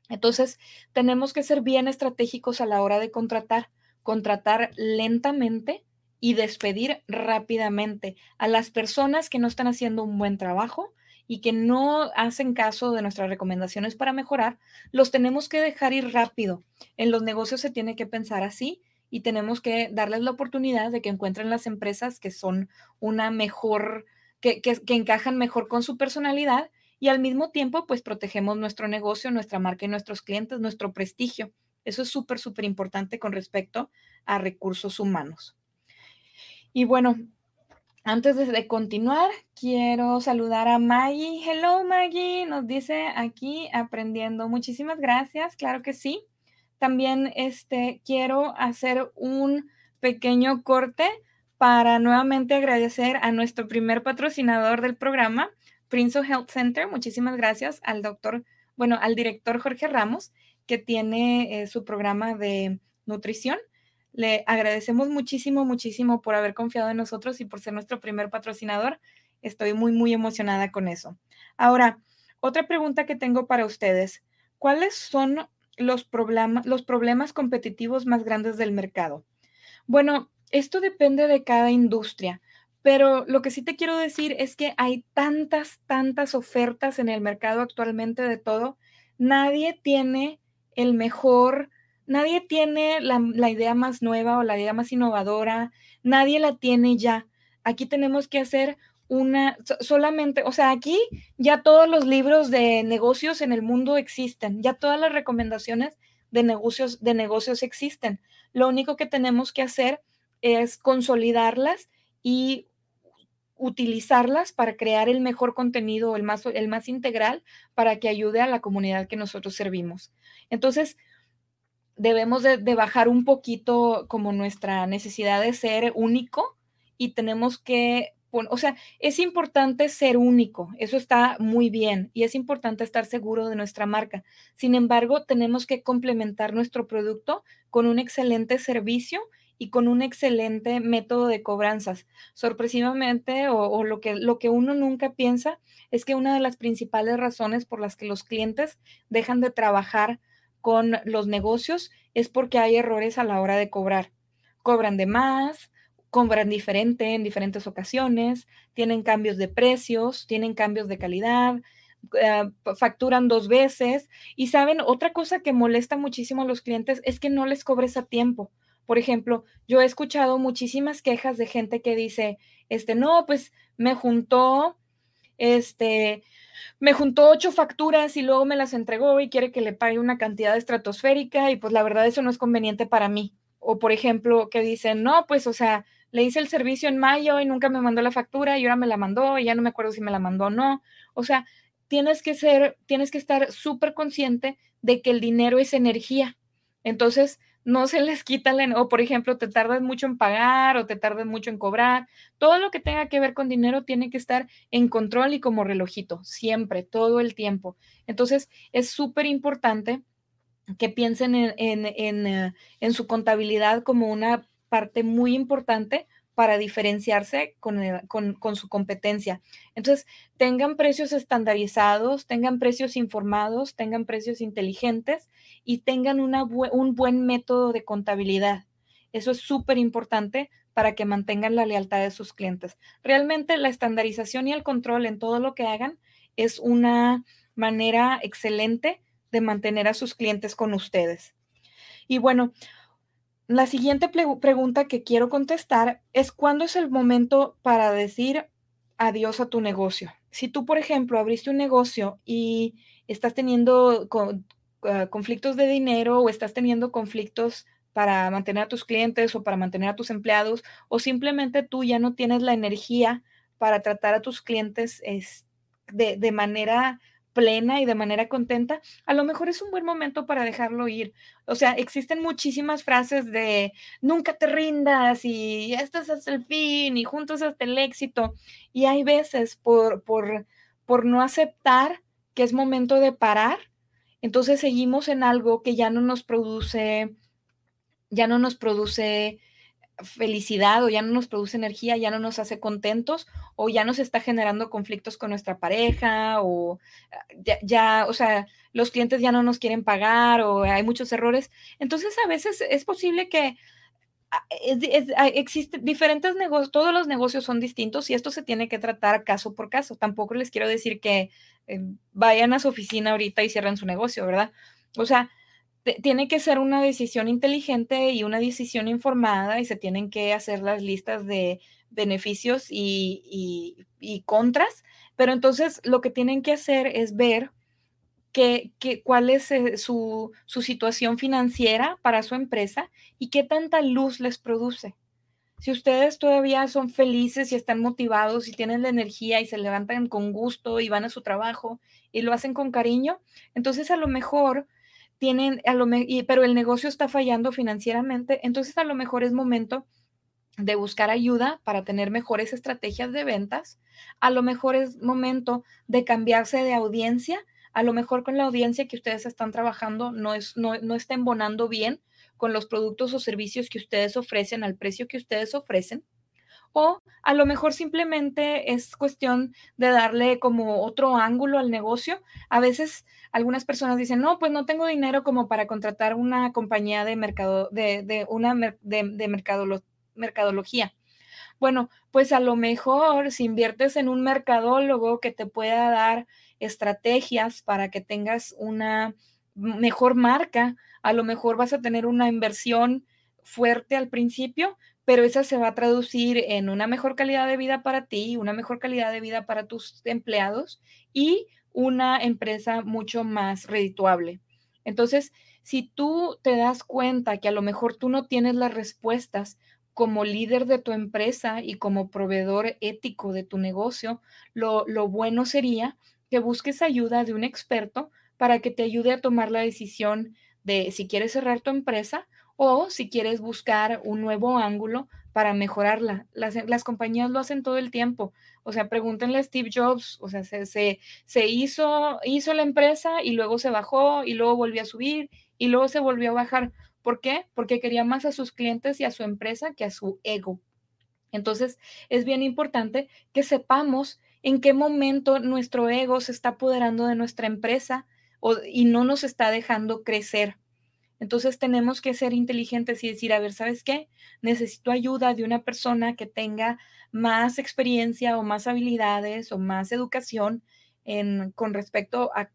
Entonces, tenemos que ser bien estratégicos a la hora de contratar, contratar lentamente y despedir rápidamente a las personas que no están haciendo un buen trabajo y que no hacen caso de nuestras recomendaciones para mejorar, los tenemos que dejar ir rápido. En los negocios se tiene que pensar así y tenemos que darles la oportunidad de que encuentren las empresas que son una mejor, que, que, encajan mejor con su personalidad y al mismo tiempo pues protegemos nuestro negocio, nuestra marca y nuestros clientes, nuestro prestigio. Eso es súper, súper importante con respecto a recursos humanos. Y bueno, antes de continuar, quiero saludar a Maggie. Hello Maggie, nos dice aquí aprendiendo. Muchísimas gracias, claro que sí. También este, quiero hacer un pequeño corte para nuevamente agradecer a nuestro primer patrocinador del programa, Prince Health Center. Muchísimas gracias al doctor, bueno, al director Jorge Ramos, que tiene eh, su programa de nutrición. Le agradecemos muchísimo, muchísimo por haber confiado en nosotros y por ser nuestro primer patrocinador. Estoy muy, muy emocionada con eso. Ahora, otra pregunta que tengo para ustedes. ¿Cuáles son los, problemas, los problemas competitivos más grandes del mercado? Bueno, esto depende de cada industria, pero lo que sí te quiero decir es que hay tantas, tantas ofertas en el mercado actualmente de todo. Nadie tiene el mejor, nadie tiene la, idea más nueva o la idea más innovadora, nadie la tiene ya. Aquí tenemos que hacer una, solamente, o sea, aquí ya todos los libros de negocios en el mundo existen, ya todas las recomendaciones de negocios, de negocios existen. Lo único que tenemos que hacer es consolidarlas y utilizarlas para crear el mejor contenido, el más, el más integral, para que ayude a la comunidad que nosotros servimos. Entonces, debemos de bajar un poquito como nuestra necesidad de ser único y tenemos que o sea, es importante ser único, eso está muy bien y es importante estar seguro de nuestra marca. Sin embargo, tenemos que complementar nuestro producto con un excelente servicio y con un excelente método de cobranzas. Sorpresivamente, o, lo, que, lo que uno nunca piensa es que una de las principales razones por las que los clientes dejan de trabajar con los negocios es porque hay errores a la hora de cobrar. Cobran de más, compran diferente en diferentes ocasiones, tienen cambios de precios, tienen cambios de calidad, eh, facturan dos veces. Y saben, otra cosa que molesta muchísimo a los clientes es que no les cobres a tiempo. Por ejemplo, yo he escuchado muchísimas quejas de gente que dice, este, no, pues me juntó, este, me juntó ocho facturas y luego me las entregó y quiere que le pague una cantidad estratosférica y pues la verdad eso no es conveniente para mí. O por ejemplo, que dicen, no, pues o sea, le hice el servicio en mayo y nunca me mandó la factura y ahora me la mandó y ya no me acuerdo si me la mandó o no. O sea, tienes que ser, tienes que estar súper consciente de que el dinero es energía. Entonces, no se les quita la, o por ejemplo, te tardas mucho en pagar o te tardas mucho en cobrar. Todo lo que tenga que ver con dinero tiene que estar en control y como relojito, siempre, todo el tiempo. Entonces, es súper importante que piensen en, en, en, en, su contabilidad como una parte muy importante para diferenciarse con, su competencia. Entonces, tengan precios estandarizados, tengan precios informados, tengan precios inteligentes y tengan un buen método de contabilidad. Eso es súper importante para que mantengan la lealtad de sus clientes. Realmente la estandarización y el control en todo lo que hagan es una manera excelente de mantener a sus clientes con ustedes. Y bueno, la siguiente pregunta que quiero contestar es cuándo es el momento para decir adiós a tu negocio. Si tú, por ejemplo, abriste un negocio y estás teniendo ah, conflictos de dinero o estás teniendo conflictos para mantener a tus clientes o para mantener a tus empleados o simplemente tú ya no tienes la energía para tratar a tus clientes de, de manera plena y de manera contenta, a lo mejor es un buen momento para dejarlo ir. O sea, existen muchísimas frases de nunca te rindas y estás hasta el fin y juntos hasta el éxito. Y hay veces por, por, por no aceptar que es momento de parar, entonces seguimos en algo que ya no nos produce, ya no nos produce felicidad o ya no nos produce energía, ya no nos hace contentos o ya nos está generando conflictos con nuestra pareja o ah, ya, o sea, los clientes ya no nos quieren pagar o hay muchos errores. Entonces a veces es posible que ah, ah, existen diferentes negocios, todos los negocios son distintos y esto se tiene que tratar caso por caso. Tampoco les quiero decir que eh, vayan a su oficina ahorita y cierren su negocio, ¿verdad? O sea, tiene que ser una decisión inteligente y una decisión informada y se tienen que hacer las listas de beneficios y, contras, pero entonces lo que tienen que hacer es ver que, cuál es eh, su, su situación financiera para su empresa y qué tanta luz les produce. Si ustedes todavía son felices y están motivados y tienen la energía y se levantan con gusto y van a su trabajo y lo hacen con cariño, entonces a lo mejor tienen, a lo pero el negocio está fallando financieramente, entonces a lo mejor es momento de buscar ayuda para tener mejores estrategias de ventas. A lo mejor es momento de cambiarse de audiencia. A lo mejor con la audiencia que ustedes están trabajando no, es, no, no está embonando bien con los productos o servicios que ustedes ofrecen al precio que ustedes ofrecen. O a lo mejor simplemente es cuestión de darle como otro ángulo al negocio. A veces algunas personas dicen, no, pues no tengo dinero como para contratar una compañía de mercado, de, una de, de mercadología. Bueno, pues a lo mejor si inviertes en un mercadólogo que te pueda dar estrategias para que tengas una mejor marca, a lo mejor vas a tener una inversión fuerte al principio, pero esa se va a traducir en una mejor calidad de vida para ti, una mejor calidad de vida para tus empleados y una empresa mucho más redituable. Entonces, si tú te das cuenta que a lo mejor tú no tienes las respuestas como líder de tu empresa y como proveedor ético de tu negocio, lo, lo bueno sería que busques ayuda de un experto para que te ayude a tomar la decisión de si quieres cerrar tu empresa o si quieres buscar un nuevo ángulo para mejorarla. Las, compañías lo hacen todo el tiempo. O sea, pregúntenle a Steve Jobs, o sea, se, se, hizo, hizo la empresa y luego se bajó y luego volvió a subir y luego se volvió a bajar. ¿Por qué? Porque quería más a sus clientes y a su empresa que a su ego. Entonces, es bien importante que sepamos en qué momento nuestro ego se está apoderando de nuestra empresa y no nos está dejando crecer. Entonces tenemos que ser inteligentes y decir, a ver, ¿sabes qué? Necesito ayuda de una persona que tenga más experiencia o más habilidades o más educación en, con respecto a,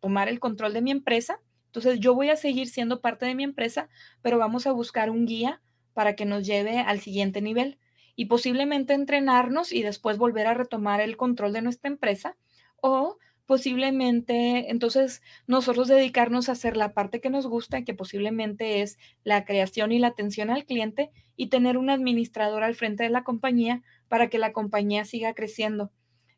tomar el control de mi empresa. Entonces yo voy a seguir siendo parte de mi empresa, pero vamos a buscar un guía para que nos lleve al siguiente nivel y posiblemente entrenarnos y después volver a retomar el control de nuestra empresa o posiblemente entonces nosotros dedicarnos a hacer la parte que nos gusta, que posiblemente es la creación y la atención al cliente, y tener un administrador al frente de la compañía para que la compañía siga creciendo.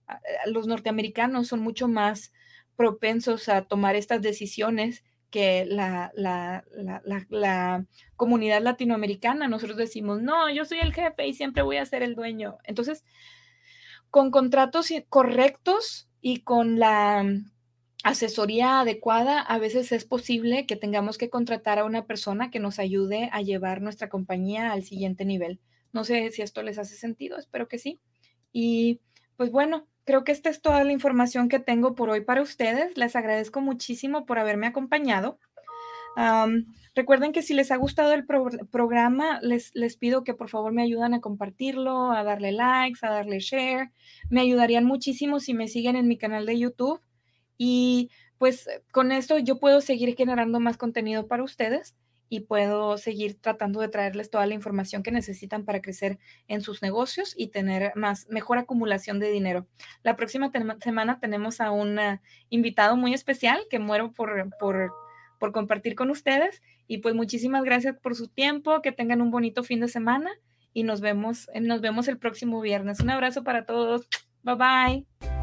Ah, eh, los norteamericanos son mucho más propensos a tomar estas decisiones que la, la, la, comunidad latinoamericana. Nosotros decimos, no, yo soy el jefe y siempre voy a ser el dueño. Entonces, con contratos correctos, y con la asesoría adecuada, a veces es posible que tengamos que contratar a una persona que nos ayude a llevar nuestra compañía al siguiente nivel. No sé si esto les hace sentido, espero que sí. Y pues bueno, creo que esta es toda la información que tengo por hoy para ustedes. Les agradezco muchísimo por haberme acompañado. Recuerden que si les ha gustado el programa, les, les pido que por favor me ayuden a compartirlo, a darle likes, a darle share. Me ayudarían muchísimo si me siguen en mi canal de YouTube. Y pues con esto yo puedo seguir generando más contenido para ustedes y puedo seguir tratando de traerles toda la información que necesitan para crecer en sus negocios y tener más mejor acumulación de dinero. La próxima semana tenemos a un invitado muy especial que muero por, por por compartir con ustedes. Y pues muchísimas gracias por su tiempo, que tengan un bonito fin de semana y nos vemos, nos vemos el próximo viernes. Un abrazo para todos. Bye bye.